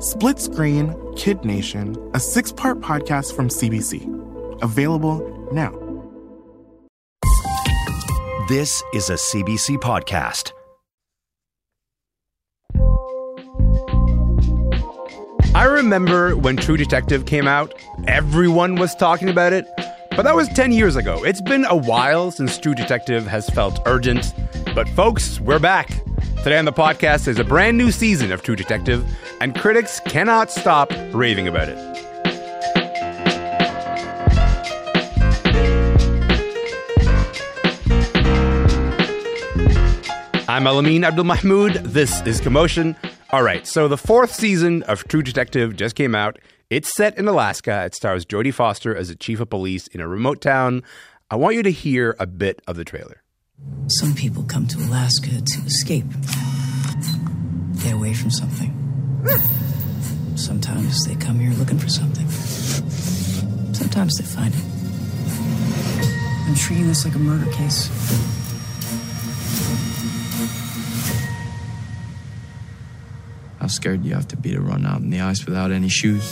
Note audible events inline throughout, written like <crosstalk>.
Split Screen Kid Nation, a six part podcast from CBC. Available now. This is a CBC podcast. I remember when True Detective came out, everyone was talking about it, but that was 10 years ago. It's been a while since True Detective has felt urgent, but folks, we're back. Today on the podcast is a brand new season of True Detective, and critics cannot stop raving about it. I'm Elamin Abdul Mahmoud. This is Commotion. All right, so the fourth season of True Detective just came out. It's set in Alaska. It stars Jodie Foster as a chief of police in a remote town. I want you to hear a bit of the trailer. Some people come to Alaska to escape, get away from something. Sometimes they come here looking for something. Sometimes they find it. I'm treating this like a murder case. How scared do you have to be to run out in the ice without any shoes?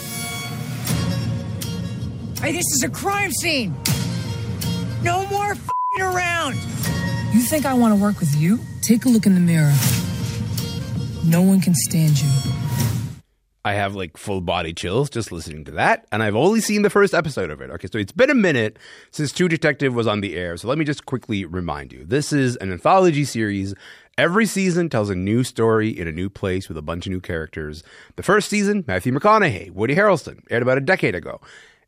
Hey, this is a crime scene. No more fing around. You think I want to work with you? Take a look in the mirror. No one can stand you. I have like full body chills just listening to that, and I've only seen the first episode of it. Okay, so it's been a minute since True Detective was on the air, so let me just quickly remind you. This is an anthology series. Every season tells a new story in a new place with a bunch of new characters. The first season, Matthew McConaughey, Woody Harrelson, aired about a decade ago.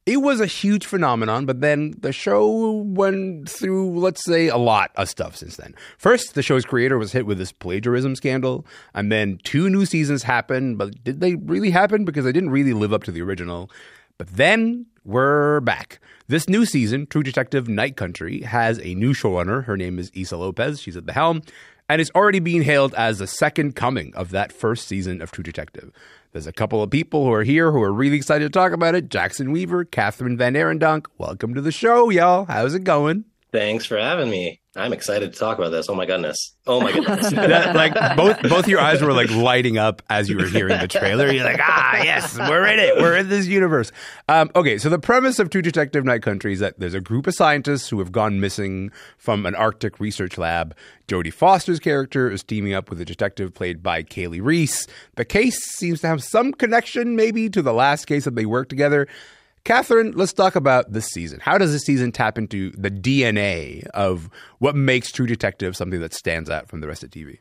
It was a huge phenomenon, but then the show went through, let's say, a lot of stuff since then. First, the show's creator was hit with this plagiarism scandal, and then two new seasons happened, but did they really happen? Because they didn't really live up to the original. But then we're back. This new season, True Detective Night Country, has a new showrunner. Her name is Issa Lopez. She's at the helm, and is already being hailed as the second coming of that first season of True Detective. There's a couple of people who are here who are really excited to talk about it. Jackson Weaver, Kathryn VanArendonk. Welcome to the show, y'all. How's it going? Thanks for having me. I'm excited to talk about this. Oh my goodness. Oh my goodness. <laughs> that, like both both your eyes were like lighting up as you were hearing the trailer. You're like, ah, yes, we're in it. We're in this universe. Um, okay, so the premise of True Detective Night Country is that there's a group of scientists who have gone missing from an Arctic research lab. Jodie Foster's character is teaming up with a detective played by Kali Reis. The case seems to have some connection, maybe, to the last case that they worked together. Kathryn, let's talk about this season. How does this season tap into the DNA of what makes True Detective something that stands out from the rest of TV?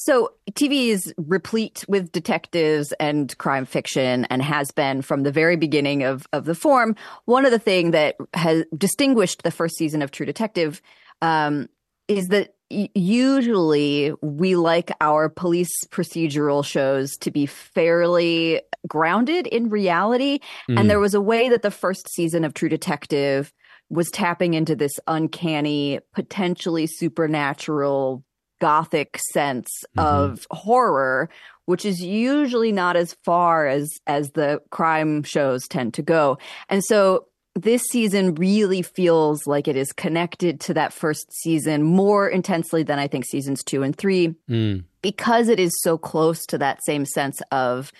So, TV is replete with detectives and crime fiction and has been from the very beginning of, of the form. One of the things that has distinguished the first season of True Detective um, is that usually we like our police procedural shows to be fairly grounded in reality. Mm. And there was a way that the first season of True Detective was tapping into this uncanny, potentially supernatural gothic sense mm-hmm. of horror which is usually not as far as as the crime shows tend to go and so this season really feels like it is connected to that first season more intensely than I think seasons two and three, mm. because it is so close to that same sense of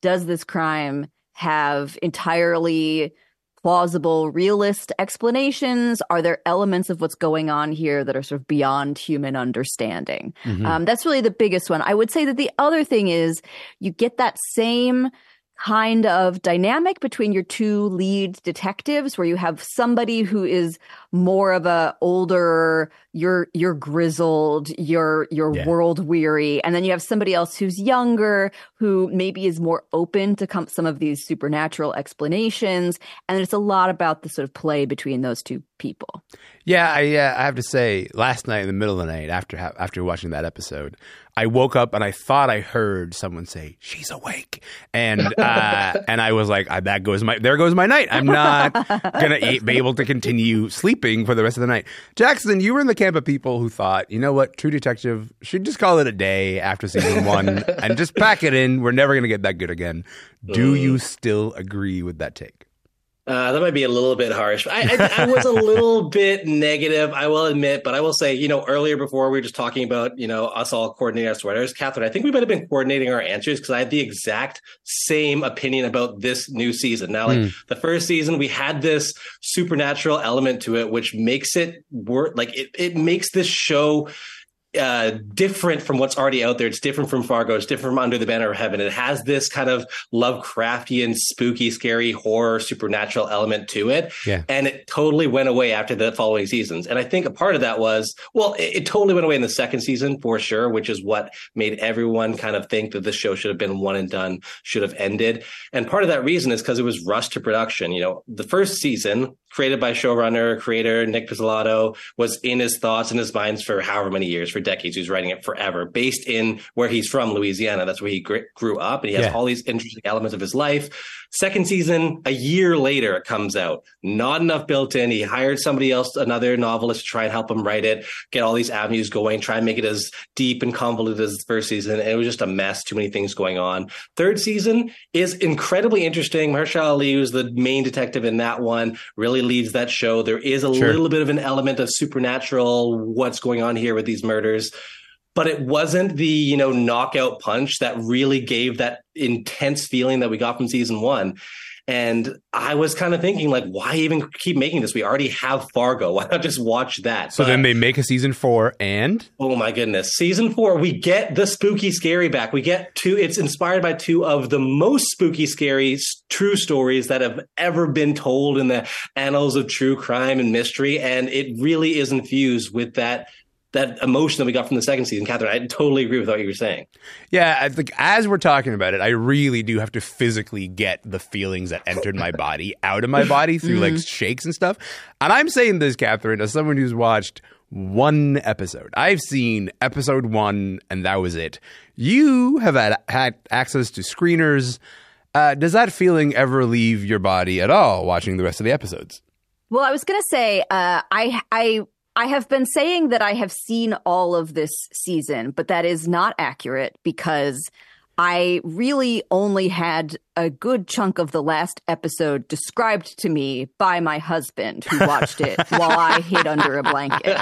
does this crime have entirely plausible, realist explanations? Are there elements of what's going on here that are sort of beyond human understanding? Mm-hmm. Um, that's really the biggest one. I would say that the other thing is you get that same kind of dynamic between your two lead detectives where you have somebody who is more of a older you're you're grizzled you're you're yeah. world weary and then you have somebody else who's younger who maybe is more open to come, some of these supernatural explanations and it's a lot about the sort of play between those two people yeah i uh, i have to say last night in the middle of the night after after watching that episode I woke up and I thought I heard someone say, "She's awake," and uh, <laughs> and I was like, "That goes my there goes my night. I'm not <laughs> gonna be able to continue sleeping for the rest of the night." Jackson, you were in the camp of people who thought, you know what, True Detective should just call it a day after season one <laughs> and just pack it in. We're never gonna get that good again. Do you still agree with that take? Uh, that might be a little bit harsh. I, I, I, was a <laughs> little bit negative, I will admit, but I will say, you know, earlier before we were just talking about, you know, us all coordinating our sweaters. Kathryn, I think we might have been coordinating our answers because I had the exact same opinion about this new season. Now, like mm. the first season, we had this supernatural element to it, which makes it work. Like it, it makes this show uh, different from what's already out there. It's different from Fargo. It's different from Under the Banner of Heaven. It has this kind of Lovecraftian, spooky, scary horror, supernatural element to it. Yeah. And it totally went away after the following seasons. And I think a part of that was, well, it, it totally went away in the second season for sure, which is what made everyone kind of think that the show should have been one and done, should have ended. And part of that reason is because it was rushed to production. You know, the first season, created by showrunner, creator Nic Pizzolatto, was in his thoughts and his minds for however many years, for decades. He was writing it forever, based in where he's from, Louisiana. That's where he grew up, and he has yeah. all these interesting elements of his life. Second season, a year later, it comes out. Not enough built in. He hired somebody else, another novelist, to try and help him write it, get all these avenues going, try and make it as deep and convoluted as the first season. And it was just a mess. Too many things going on. Third season is incredibly interesting. Mahershala Ali, who's the main detective in that one, really leads that show. There is a sure. little bit of an element of supernatural, what's going on here with these murders but it wasn't the you know knockout punch that really gave that intense feeling that we got from season one and I was kind of thinking, like, why even keep making this? We already have Fargo. <laughs> Why not just watch that? So but, then they make a season four, and oh my goodness, season four, we get the spooky scary back. We get two. It's inspired by two of the most spooky scary true stories that have ever been told in the annals of true crime and mystery, and it really is infused with that that emotion that we got from the second season, Kathryn. I totally agree with what you were saying. Yeah, I think as we're talking about it, I really do have to physically get the feelings that entered my body out of my body through mm-hmm. like shakes and stuff. And I'm saying this, Kathryn, as someone who's watched one episode. I've seen episode one, and that was it. You have had, had access to screeners. Uh, does that feeling ever leave your body at all watching the rest of the episodes? Well, I was going to say, uh, I I I have been saying that I have seen all of this season, but that is not accurate because I really only had a good chunk of the last episode described to me by my husband who watched it <laughs> while I hid under a blanket.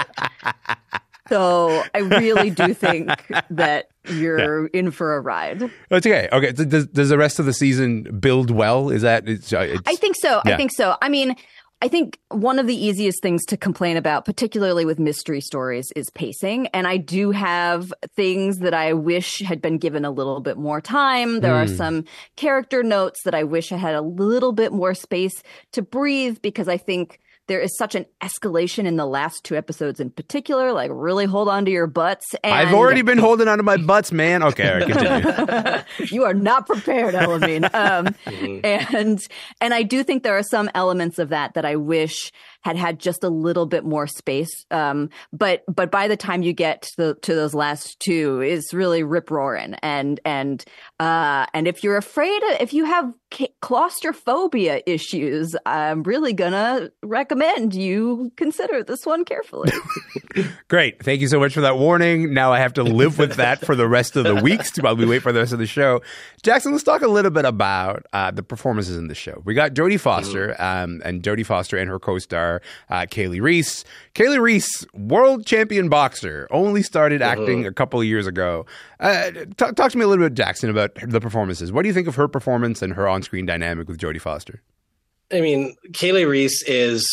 So I really do think that you're yeah. in for a ride. It's okay. Okay. Does, does the rest of the season build well? Is that? It's, uh, it's, I think so. Yeah. I think so. I mean, I think one of the easiest things to complain about, particularly with mystery stories, is pacing. And I do have things that I wish had been given a little bit more time. There mm. are hmm. some character notes that I wish I had a little bit more space to breathe because I think there is such an escalation in the last two episodes in particular. Like, really hold on to your butts. And... I've already been holding on to my butts, man. Okay, right, continue. <laughs> you are not prepared, Elamin. Um, <laughs> mm-hmm. and and I do think there are some elements of that that I wish had had just a little bit more space. Um, but but by the time you get to, the, to those last two, it's really rip roaring. And and uh, and if you're afraid, if you have claustrophobia issues, I'm really gonna recommend you consider this one carefully. <laughs> Great, thank you so much for that warning. Now I have to live with that for the rest of the weeks while we wait for the rest of the show. Jackson, let's talk a little bit about uh, the performances in the show. We got Jodie Foster, mm-hmm. um, and Jodie Foster and her co-star star uh, Kali Reis. Kali Reis, world champion boxer, only started uh-huh. acting a couple of years ago. Uh, t- talk to me a little bit, Jackson, about the performances. What do you think of her performance and her on-screen dynamic with Jodie Foster? I mean, Kali Reis is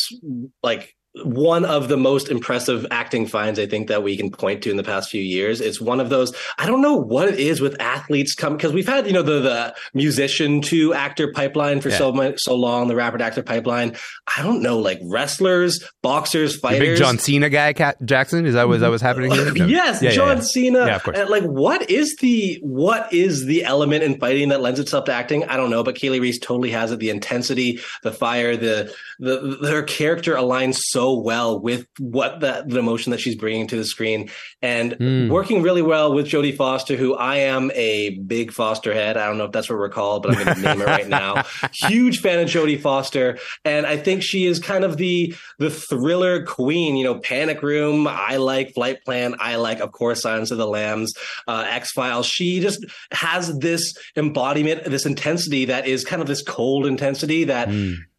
like one of the most impressive acting finds I think that we can point to in the past few years. It's one of those. I don't know what it is with athletes come because we've had you know the the musician to actor pipeline for yeah. so much so long, the rapper to actor pipeline. I don't know, like wrestlers, boxers, fighters. Big John Cena guy, Cat Jackson. Is that was that was happening here? No. <laughs> yes, yeah, John yeah, Cena. Yeah, of course. Uh, like, what is the what is the element in fighting that lends itself to acting? I don't know, but Kali Reis totally has it. The intensity, the fire, the the, the her character aligns so so well with what the, the emotion that she's bringing to the screen and Mm. working really well with Jodie Foster, who I am a big Foster head. I don't know if that's what we're called, but I'm going to name it right now. <laughs> Huge fan of Jodie Foster, and I think she is kind of the the thriller queen. You know, Panic Room. I like Flight Plan. I like, of course, Silence of the Lambs, uh, X Files. She just has this embodiment, this intensity that is kind of this cold intensity that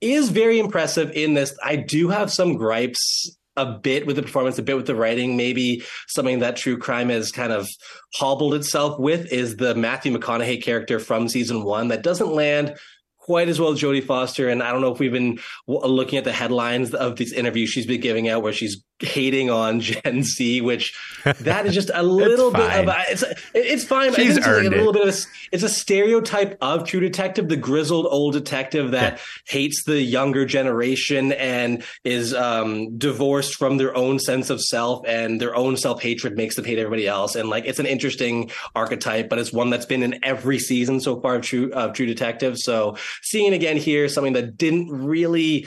is very impressive in this. I do have some gripes a bit with the performance, a bit with the writing. Maybe something that True Crime has kind of hobbled itself with is the Matthew McConaughey character from season one that doesn't land quite as well as Jodie Foster. And I don't know if we've been looking at the headlines of these interviews she's been giving out where she's hating on <laughs> Gen Z, which that is just a <laughs> little bit fine. of a, it's it's fine. She's it's like earned a little it. bit of a, it's a stereotype of True Detective, the grizzled old detective that hates the younger generation and is um, divorced from their own sense of self and their own self hatred makes them hate everybody else. And like it's an interesting archetype, but it's one that's been in every season so far of True of True Detective. So seeing it again here, something that didn't really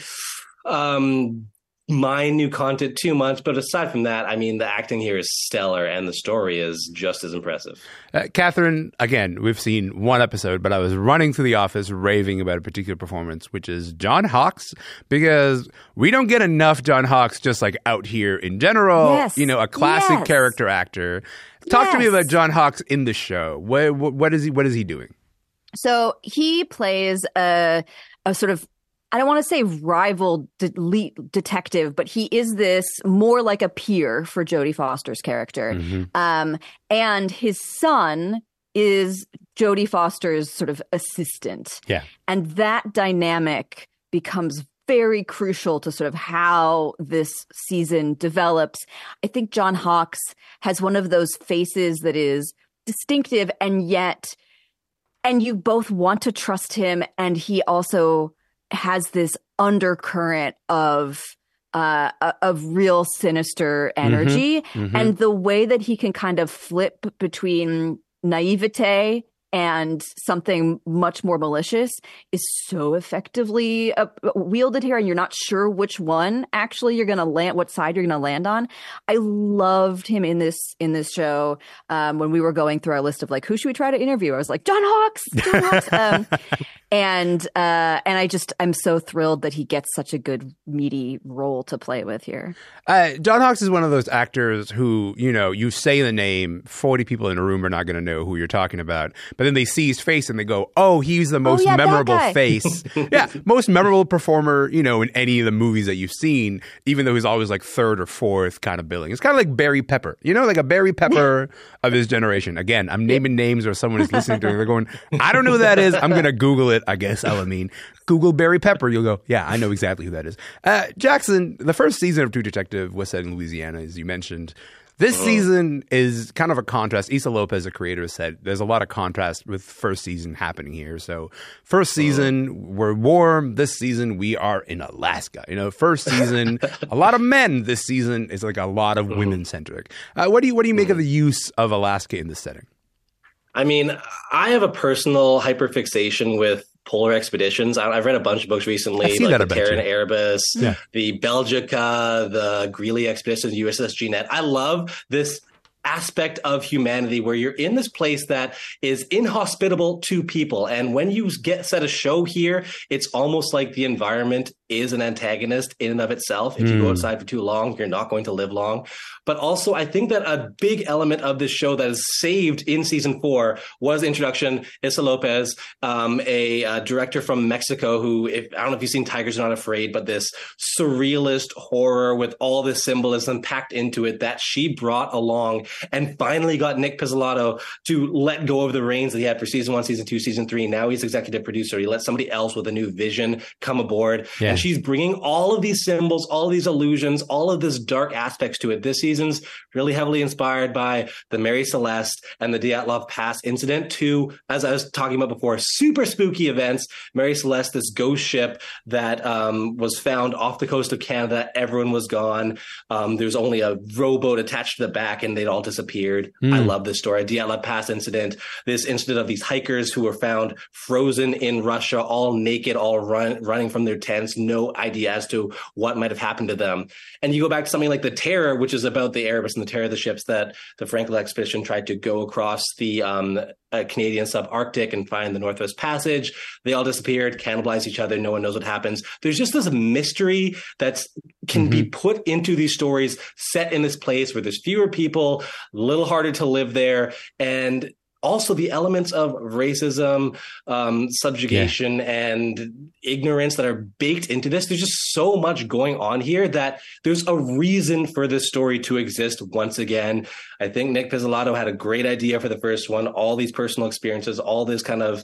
um mine new content too much but aside from that i mean the acting here is stellar and the story is just as impressive Uh, Kathryn, again, we've seen one episode, but I was running through the office raving about a particular performance, which is John Hawkes, because we don't get enough John Hawkes just like out here in general. Yes. You know, a classic Yes. character actor. Talk to me about John Hawkes in the show. What, what, what is he? What is he doing? So he plays a a sort of I don't want to say rival de- lead detective, but he is this more like a peer for Jodie Foster's character. Um, and his son is Jodie Foster's sort of assistant. Yeah. And that dynamic becomes very crucial to sort of how this season develops. I think John Hawkes has one of those faces that is distinctive and yet and you both want to trust him and he also has this undercurrent of uh, uh of real sinister mm-hmm. energy. Mm-hmm. And the way that he can kind of flip between naivete and something much more malicious is so effectively uh, wielded here and you're not sure which one actually you're going to land what side you're going to land on. I loved him in this in this show um, when we were going through our list of like who should we try to interview? I was like john hawks! John <laughs> hawks! Um, and uh, and i just i'm so thrilled that he gets such a good meaty role to play with here. Uh, John Hawkes is one of those actors who, you know, you say the name, 40 people in a room are not going to know who you're talking about. But then they see his face and they go, oh, he's the most yeah, memorable face. <laughs> yeah, most memorable performer, you know, in any of the movies that you've seen, even though he's always like third or fourth kind of billing. It's kind of like Barry Pepper, you know, like a Barry Pepper <laughs> of his generation. Again, I'm naming names or someone is <laughs> listening to it. They're going, I don't know who that is. I'm going to Google it, I guess. I mean, Google Barry Pepper. You'll go, yeah, I know exactly who that is. Uh, Jackson, the first season of True Detective was set in Louisiana, as you mentioned. This oh. season is kind of a contrast. Issa Lopez, the creator, said there's a lot of contrast with first season happening here. So, first uh-huh. season we're warm. This season we are in Alaska. You know, first season a lot of men. This season is like a lot of uh-huh. women centric. Uh, what do you what do you make of the mm-hmm. use of Alaska in this setting? I mean, I have a personal hyperfixation with polar expeditions. I, I've read a bunch of books recently, I've like that the Terror. Erebus, Yeah. the Belgica, the Greeley expedition, the USS Jeannette. I love this aspect of humanity where you're in this place that is inhospitable to people and when you get set a show here it's almost like the environment is an antagonist in and of itself if you go Hmm. outside for too long you're not going to live long but also i think that a big element of this show that is saved in season four was the introduction issa lopez um, a, uh director from mexico who if, i don't know if you've seen tigers are not afraid but this surrealist horror with all this symbolism packed into it that she brought along and finally got nic pizzolatto to let go of the reins that he had for season one season two season three now he's executive producer he let somebody else with a new vision come aboard Yeah. She's bringing all of these symbols all of these illusions all of this dark aspects to it. This season's really heavily inspired by the mary celeste and the dyatlov pass incident to as i was talking about before super spooky events. Mary celeste this ghost ship that um, was found off the coast of canada. Everyone was gone. Um, there's only a rowboat attached to the back and they'd all disappeared. I love this story. Dyatlov pass incident. This incident of these hikers who were found frozen in russia all naked all run, running from their tents. no idea as to what might have happened to them. And you go back to something like the Terror, which is about the Erebus and the Terror of the ships that the Franklin expedition tried to go across the um, uh, Canadian subarctic and find the Northwest Passage. They all disappeared, cannibalized each other. No one knows what happens. There's just this mystery that can mm-hmm. be put into these stories set in this place where there's fewer people, a little harder to live there, and also the elements of racism, um, subjugation, yeah. and ignorance that are baked into this. There's just so much going on here that there's a reason for this story to exist once again. I think Nic Pizzolatto had a great idea for the first one, all these personal experiences, all this kind of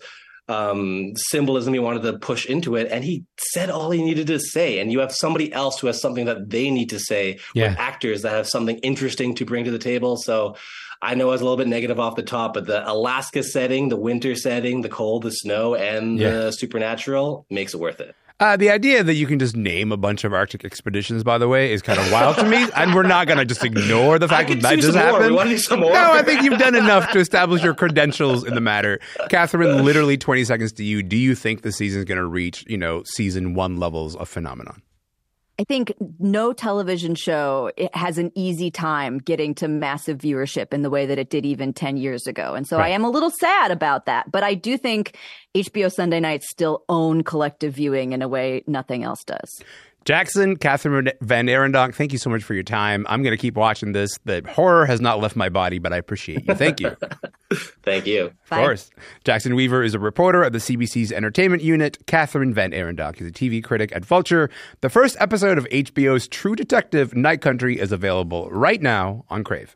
um, symbolism he wanted to push into it, and he said all he needed to say. And you have somebody else who has something that they need to say, yeah. with actors that have something interesting to bring to the table. So I know I was a little bit negative off the top, but the Alaska setting, the winter setting, the cold, the snow, and yeah. the supernatural makes it worth it. Uh, the idea that you can just name a bunch of Arctic expeditions, by the way, is kind of <laughs> wild to me, and we're not going to just ignore the fact that that just happened. No, I think you've done enough to establish your credentials in the matter. <laughs> Kathryn, literally 20 seconds to you. Do you think the season is going to reach, you know, season one levels of phenomenon? I think no television show has an easy time getting to massive viewership in the way that it did even 10 years ago. And so right. I am a little sad about that. But I do think HBO Sunday nights still own collective viewing in a way nothing else does. Jackson, Kathryn VanArendonk, thank you so much for your time. I'm going to keep watching this. The horror has not left my body, but I appreciate you. Thank you. <laughs> thank you. Of course. Jackson Weaver is a reporter at the CBC's entertainment unit. Kathryn VanArendonk is a TV critic at Vulture. The first episode of HBO's True Detective Night Country is available right now on Crave.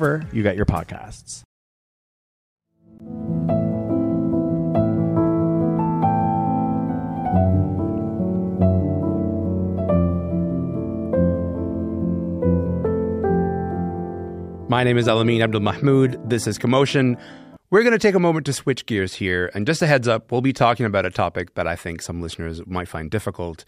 wherever you get your podcasts. My name is Elamin Abdul Mahmoud. This is Commotion. We're going to take a moment to switch gears here. And just a heads up, we'll be talking about a topic that I think some listeners might find difficult.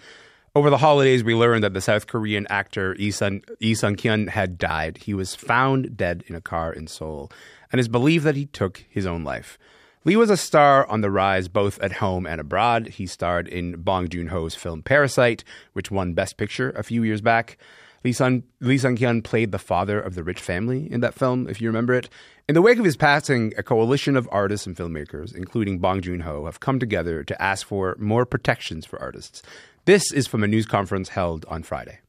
Over the holidays, we learned that the South Korean actor Lee Sun, Kyun had died. He was found dead in a car in Seoul, and it's believed that he took his own life. Lee was a star on the rise both at home and abroad. He starred in Bong Joon Ho's film Parasite, which won Best Picture a few years back. Lee Sun, Lee Sun Kyun played the father of the rich family in that film, if you remember it. In the wake of his passing, a coalition of artists and filmmakers, including Bong Joon Ho, have come together to ask for more protections for artists. This is from a news conference held on Friday.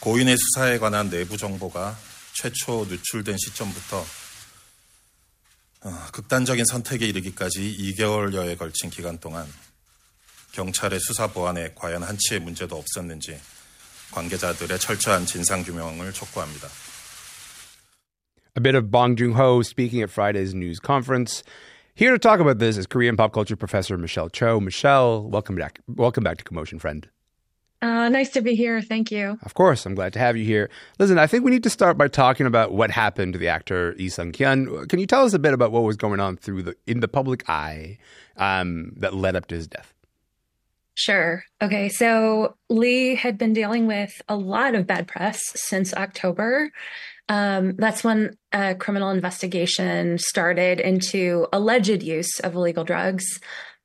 고인의 수사에 관한 내부 정보가 최초 누출된 시점부터 어, 극단적인 선택에 이르기까지 2개월여에 걸친 기간 동안 경찰의 수사 보안에 과연 한치의 문제도 없었는지 관계자들의 철저한 진상 규명을 촉구합니다. A bit of Bong Joon-ho speaking at Friday's news conference. Here to talk about this is Korean pop culture professor Michelle Cho. Michelle, welcome back. Welcome back to Commotion, friend. Uh, nice to be here. Thank you. Of course, I'm glad to have you here. Listen, I think we need to start by talking about what happened to the actor Lee Sun Kyun. Can you tell us a bit about what was going on through the in the public eye um, that led up to his death? Sure. Okay. So Lee had been dealing with a lot of bad press since October. Um, that's when a criminal investigation started into alleged use of illegal drugs.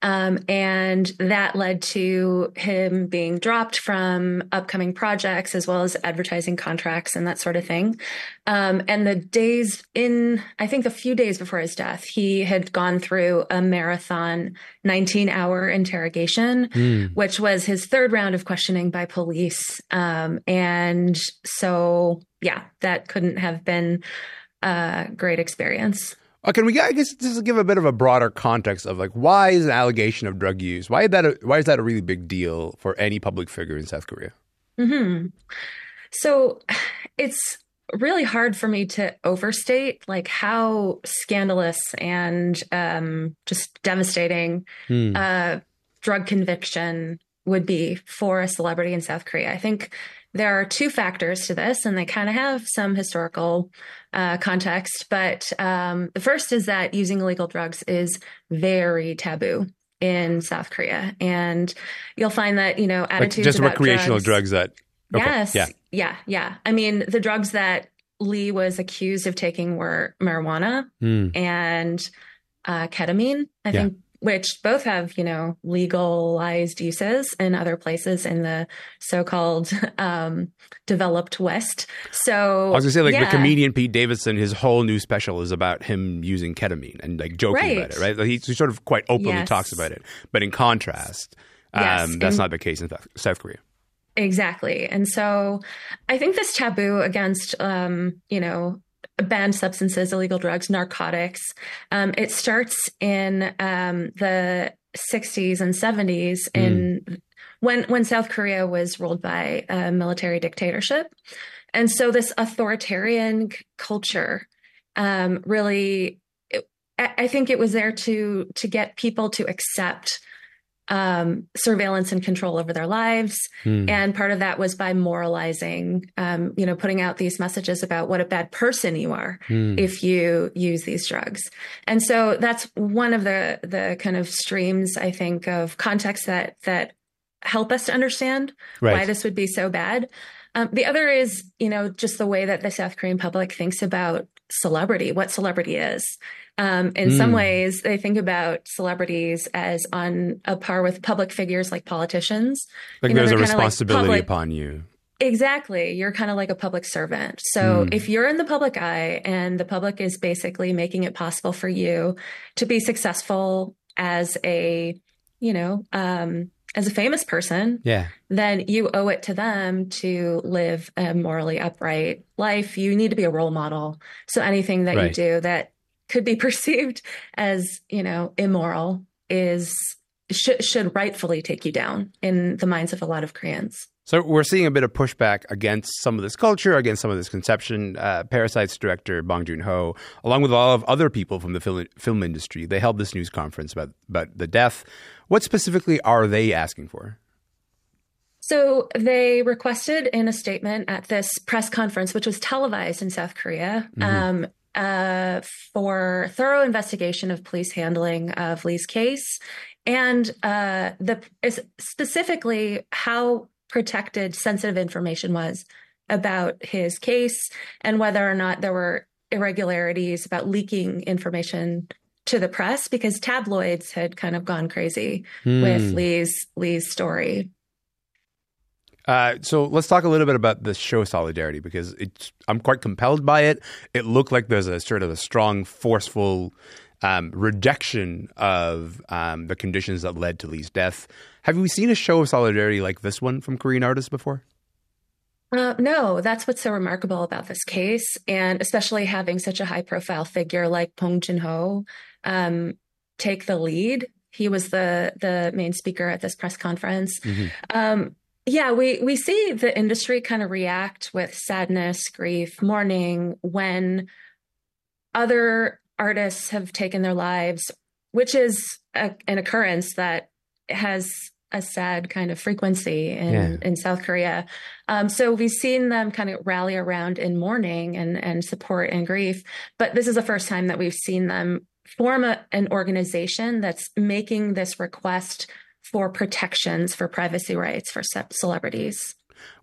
Um, and that led to him being dropped from upcoming projects as well as advertising contracts and that sort of thing. Um, and the days in, I think a few days before his death, he had gone through a marathon 19 hour interrogation, mm. which was his third round of questioning by police. Um, and so, yeah, that couldn't have been a great experience. Uh, can we, I guess, just give a bit of a broader context of like why is an allegation of drug use? Why is that? A, why is that a really big deal for any public figure in South Korea? Hmm. So, it's really hard for me to overstate like how scandalous and um, just devastating hmm. uh, drug conviction would be for a celebrity in South Korea. I think there are two factors to this, and they kind of have some historical uh, context. But um, the first is that using illegal drugs is very taboo in South Korea, and you'll find that you know attitudes like just about recreational drugs, drugs, that. Okay. Yes. Yeah. Yeah. Yeah. I mean, the drugs that Lee was accused of taking were marijuana Mm. and uh, ketamine, I Yeah. think, which both have, you know, legalized uses in other places in the so called <laughs> um, developed West. So I was gonna say, like yeah. the comedian Pete Davidson, his whole new special is about him using ketamine and like joking about it, right? Like, he, he sort of quite openly Yes. talks about it. But in contrast, um, Yes, that's not the case in South- South Korea. Exactly. And so I think this taboo against, um, you know, banned substances, illegal drugs, narcotics, um, it starts in um, the 60s and 70s in when when South Korea was ruled by a military dictatorship. And so this authoritarian c- culture um, really it, I I think it was there to to get people to accept um, surveillance and control over their lives. Hmm. And part of that was by moralizing, um, you know, putting out these messages about what a bad person you are Hmm. if you use these drugs. And so that's one of the the kind of streams I think of context that that help us to understand Right. why this would be so bad. Um, the other is, you know, just the way that the South Korean public thinks about celebrity, what celebrity is. Um, in some Hmm. ways, they think about celebrities as on a par with public figures like politicians. Like You know, there's a like responsibility public- upon you. Exactly. You're kind of like a public servant. So Hmm. if you're in the public eye and the public is basically making it possible for you to be successful as a, you know, um, as a famous person, Yeah. then you owe it to them to live a morally upright life. You need to be a role model. So anything that Right. you do that could be <laughs> perceived as, you know, immoral is should should rightfully take you down in the minds of a lot of Koreans. So we're seeing a bit of pushback against some of this culture, against some of this conception. Uh, Parasites director Bong Joon Ho, along with a lot of other people from the film, film industry, they held this news conference about about the death. What specifically are they asking for? So they requested in a statement at this press conference, which was televised in South Korea, Mhm. um, uh, for thorough investigation of police handling of Lee's case, and uh, the specifically how protected sensitive information was about his case, and whether or not there were irregularities about leaking information to the press, because tabloids had kind of gone crazy with Hmm. Lee's Lee's story. Uh, so let's talk a little bit about the show Solidarity because it's I'm quite compelled by it. It looked like there's a sort of a strong, forceful um, rejection of um, the conditions that led to Lee's death. Have we seen a show of solidarity like this one from Korean artists before? Uh, no, that's what's so remarkable about this case, and especially having such a high-profile figure like Bong Joon-ho um, take the lead. He was the the main speaker at this press conference. Um, yeah, we we see the industry kind of react with sadness, grief, mourning when other artists have taken their lives, which is a, an occurrence that has a sad kind of frequency in, Yeah. in South Korea. Um, so we've seen them kind of rally around in mourning and, and support and grief. But this is the first time that we've seen them form a, an organization that's making this request for protections for privacy rights for ce- celebrities.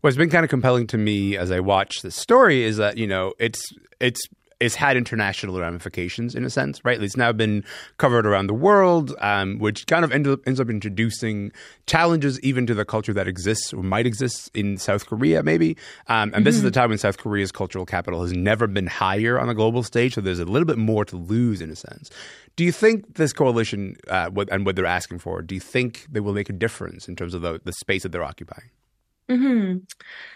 What's been kind of compelling to me as I watch this story is that you know it's it's it's had international ramifications in a sense, right? It's now been covered around the world, um, which kind of end up, ends up introducing challenges even to the culture that exists or might exist in South Korea, maybe. Um, and this is the time when South Korea's cultural capital has never been higher on a global stage, so there's a little bit more to lose in a sense. Do you think this coalition uh, what, and what they're asking for? Do you think they will make a difference in terms of the, the space that they're occupying? Hmm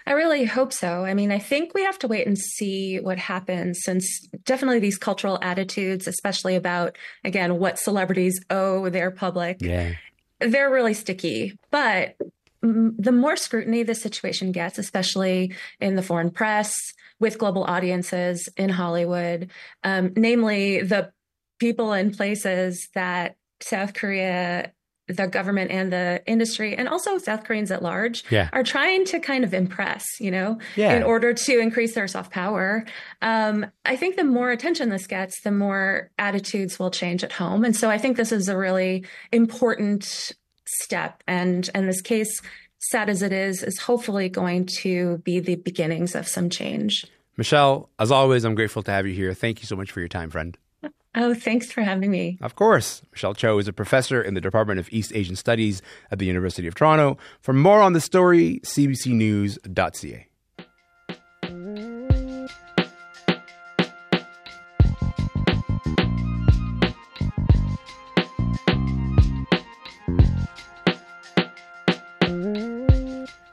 I really hope so. I mean, I think we have to wait and see what happens since definitely these cultural attitudes, especially about, again, what celebrities owe their public, Yeah. they're really sticky. But the more scrutiny the situation gets, especially in the foreign press, with global audiences in Hollywood, um, namely the people and places that South Korea the government and the industry, and also South Koreans at large, Yeah. are trying to kind of impress, you know, Yeah. in order to increase their soft power. Um, I think the more attention this gets, the more attitudes will change at home. And so I think this is a really important step. And and this case, sad as it is, is hopefully going to be the beginnings of some change. Michelle, as always, I'm grateful to have you here. Thank you so much for your time, friend. Oh, thanks for having me. Of course. Michelle Cho is a professor in the Department of East Asian Studies at the University of Toronto. For more on the story, cbcnews.ca.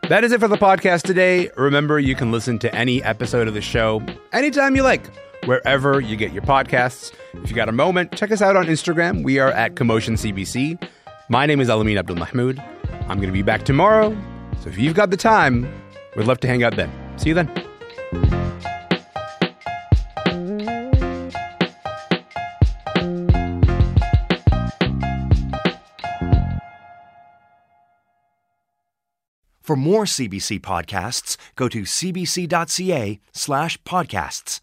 That is it for the podcast today. Remember, you can listen to any episode of the show anytime you like, wherever you get your podcasts. If you got a moment, check us out on Instagram. We are at Commotion CBC. My name is Elamin Abdul Mahmoud. I'm going to be back tomorrow. So if you've got the time, we'd love to hang out then. See you then. For more CBC podcasts, go to cbc.ca slash podcasts.